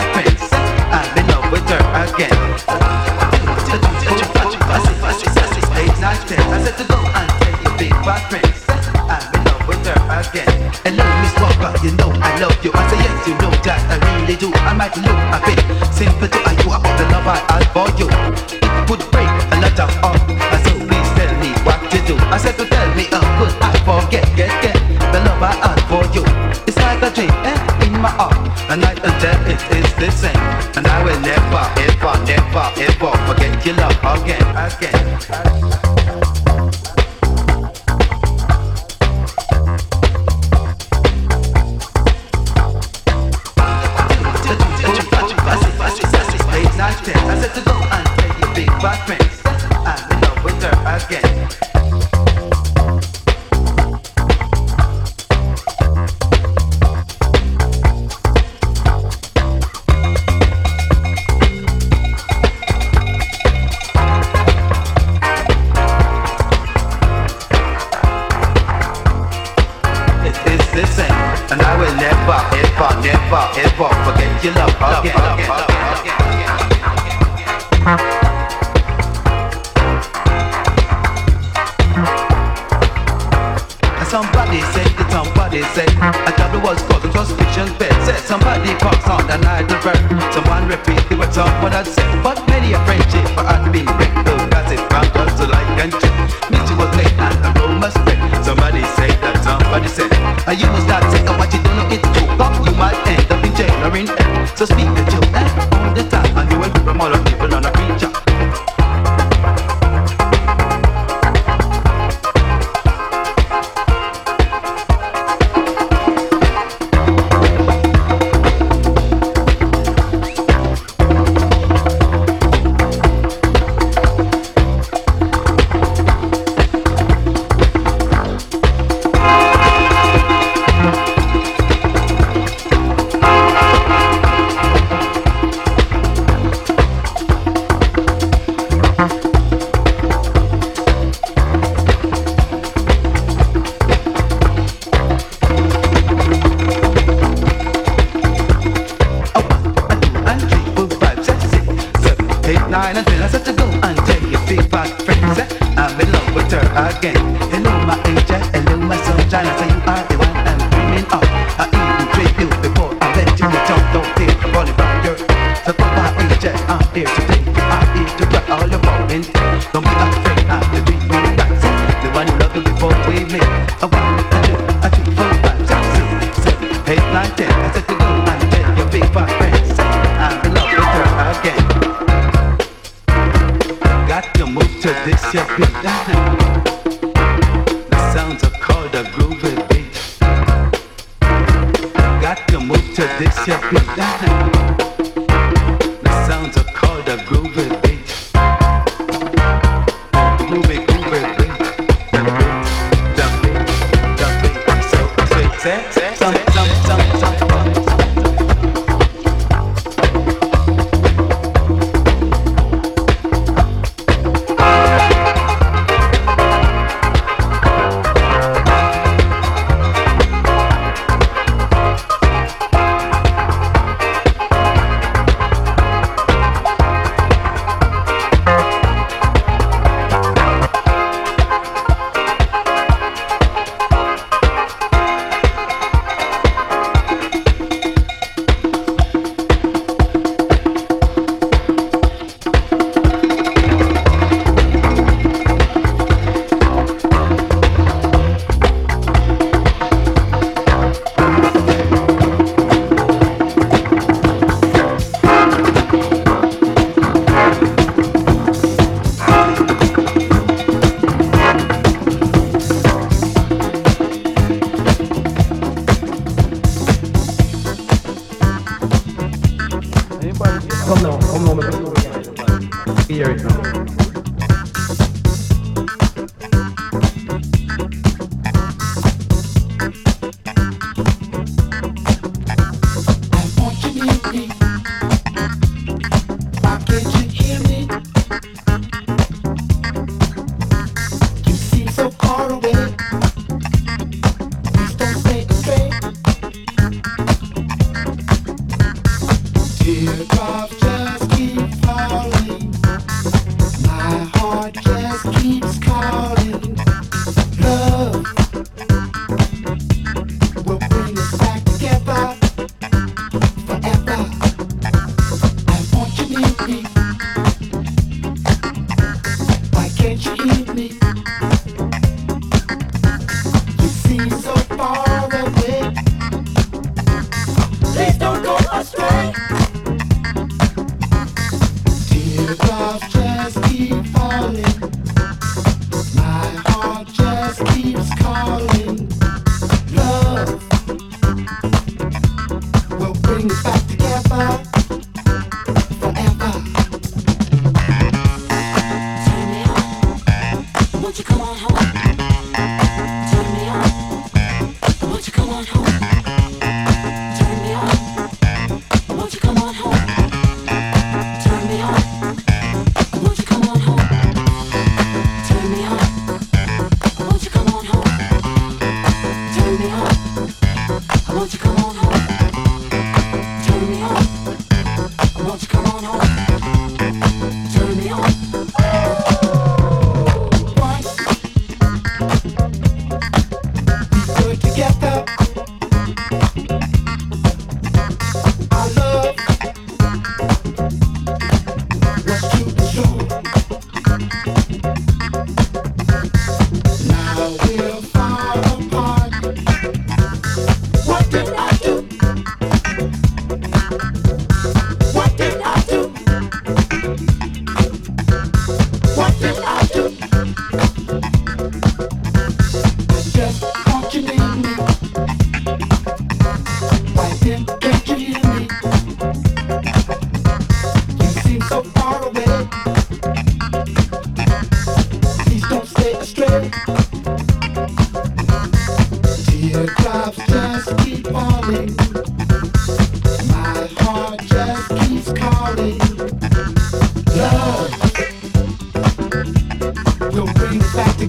pants. I'm in love with her again. Night. I said to go and bad. I'm in love with her again. Hello, Miss Walker, you know I love you. I say yes, you know that I really do. I might look a bit simple the love I had for you. Break. So please tell me what to do. I said to tell me, good, forget, the love I had for you. It's like a dream eh, in my heart, until never, ever, never, ever forget your love again, again.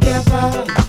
Won't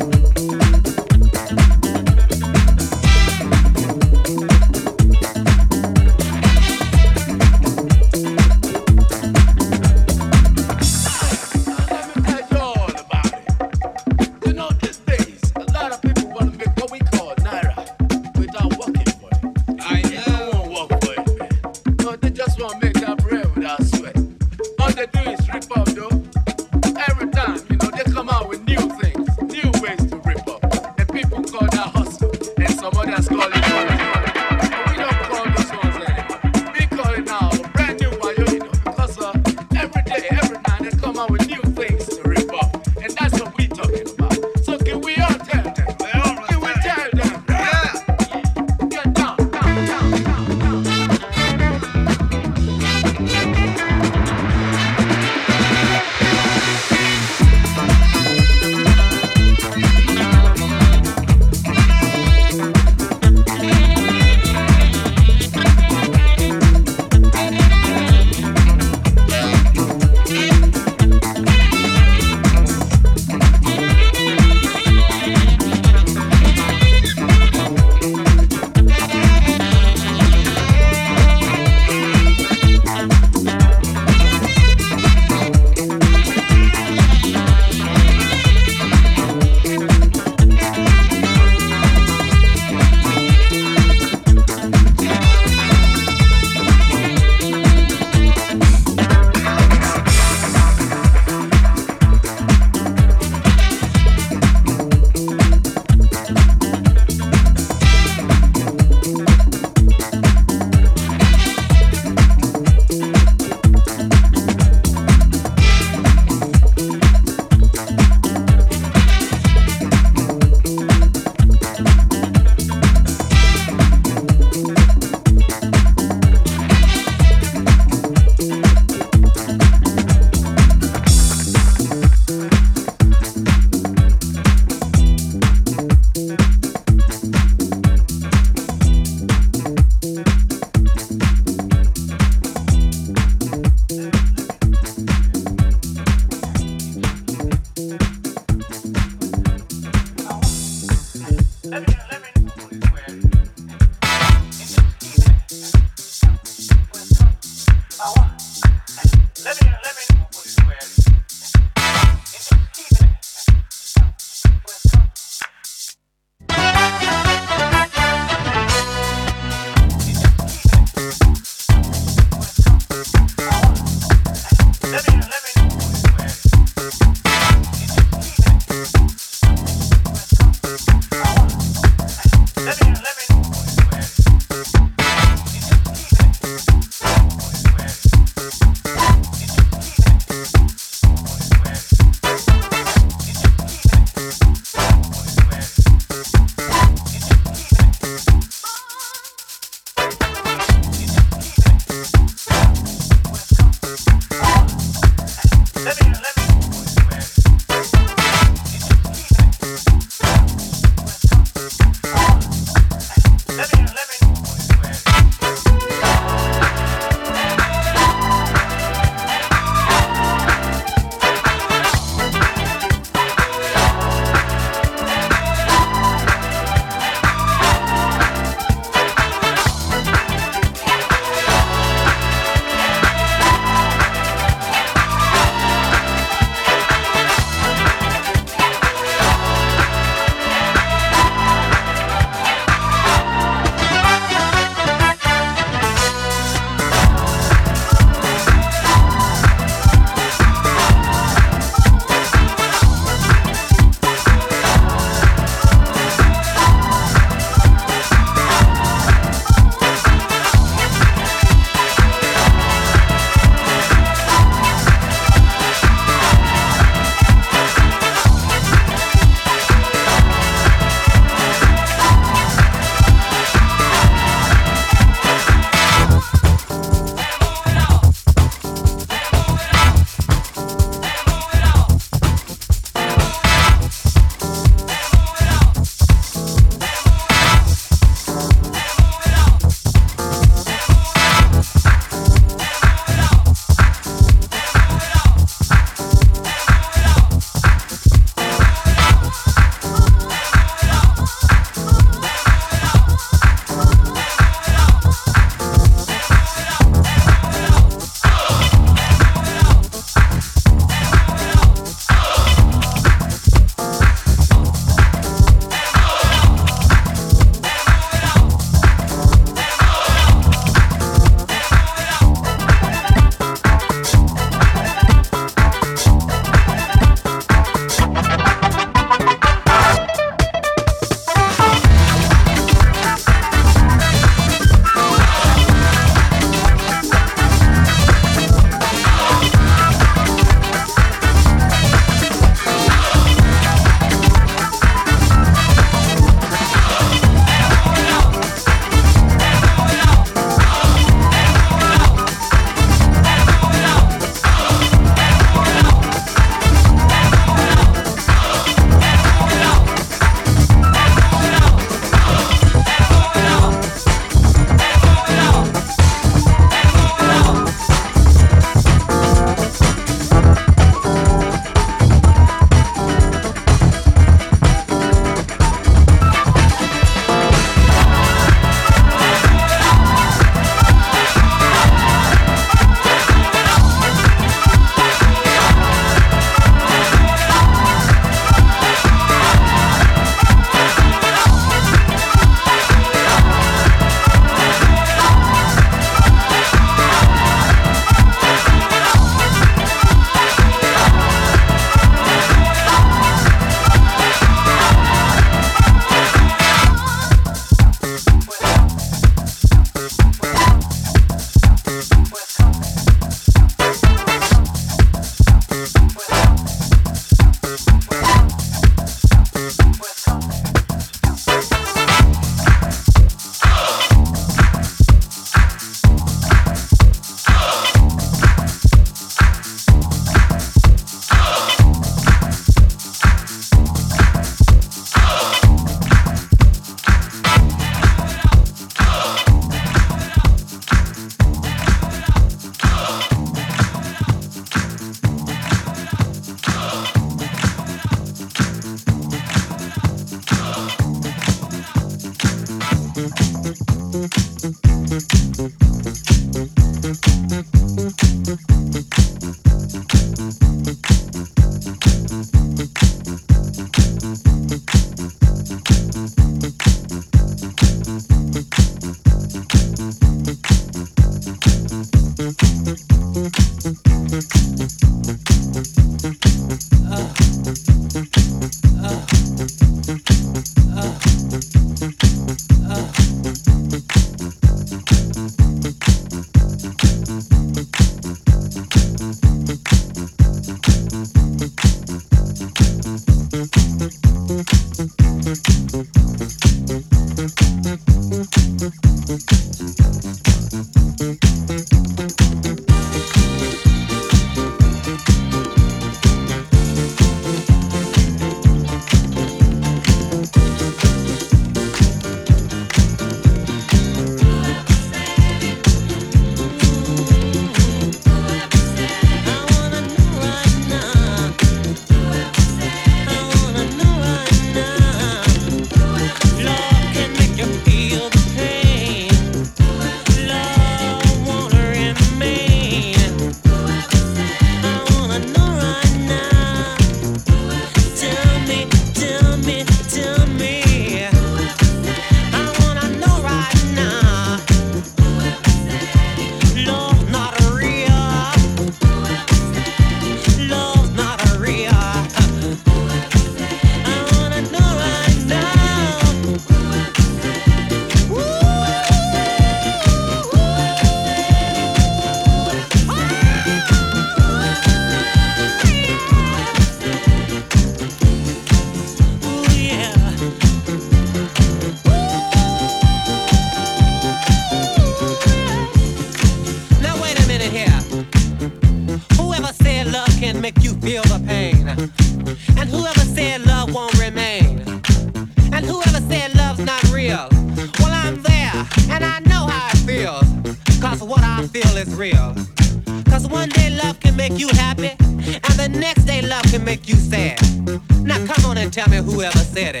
potere.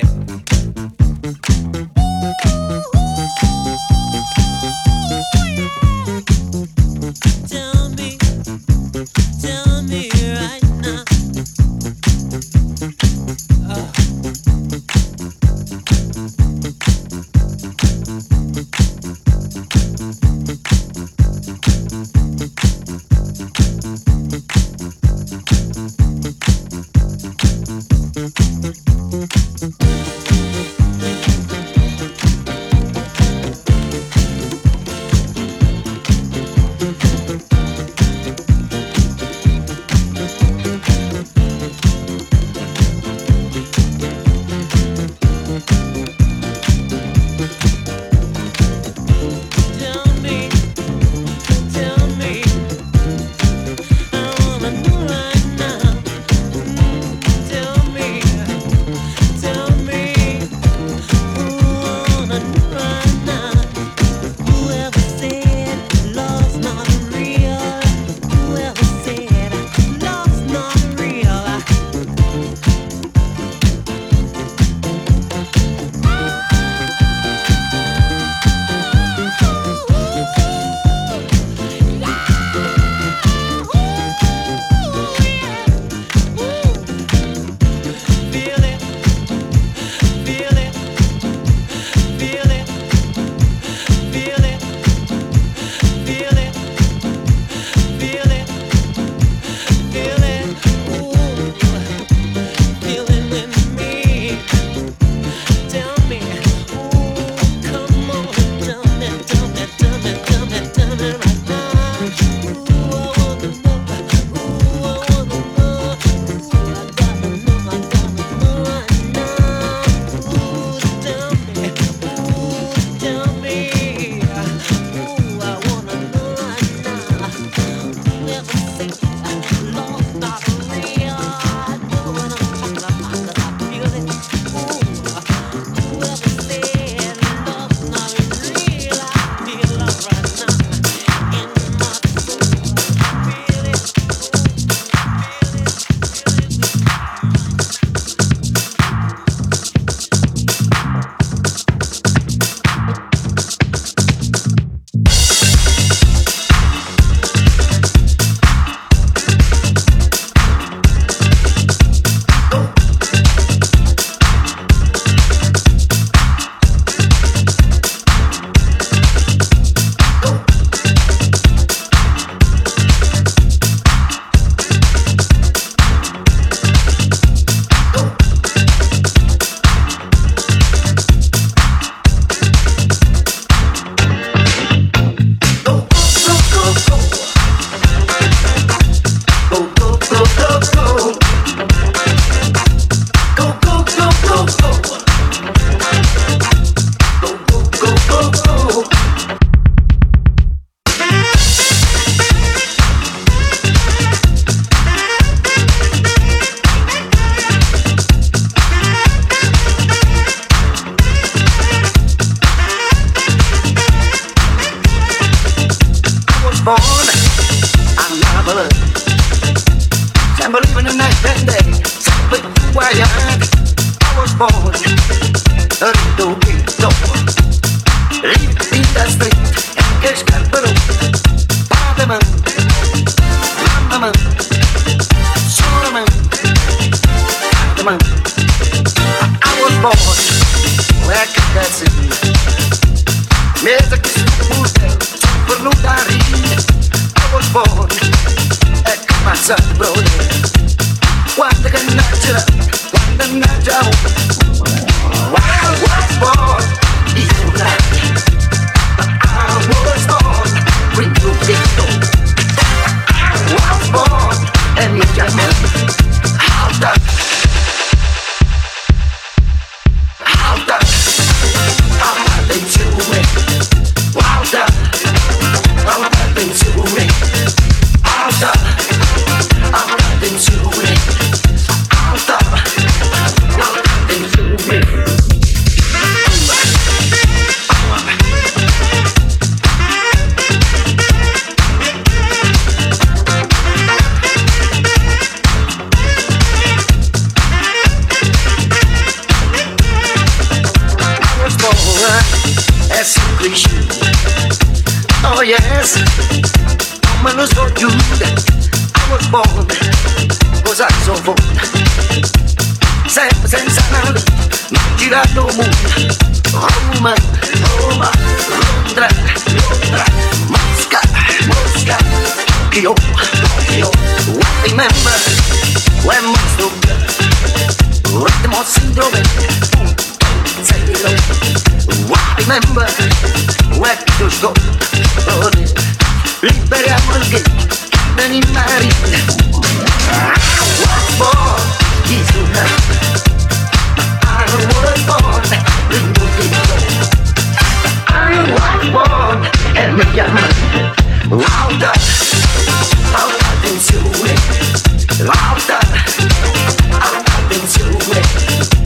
and I stand there simply who I am. e was born under the window. Lived in the street and cash capital. Parliament, Parliament, Solomon, Parliament. I was que se super. remember what you saw. Liberiamo il gay, animali. What for is? I don't wanna born, remove it. I was born. Louder, I'm nothing to it. Louder, I'm nothing to it.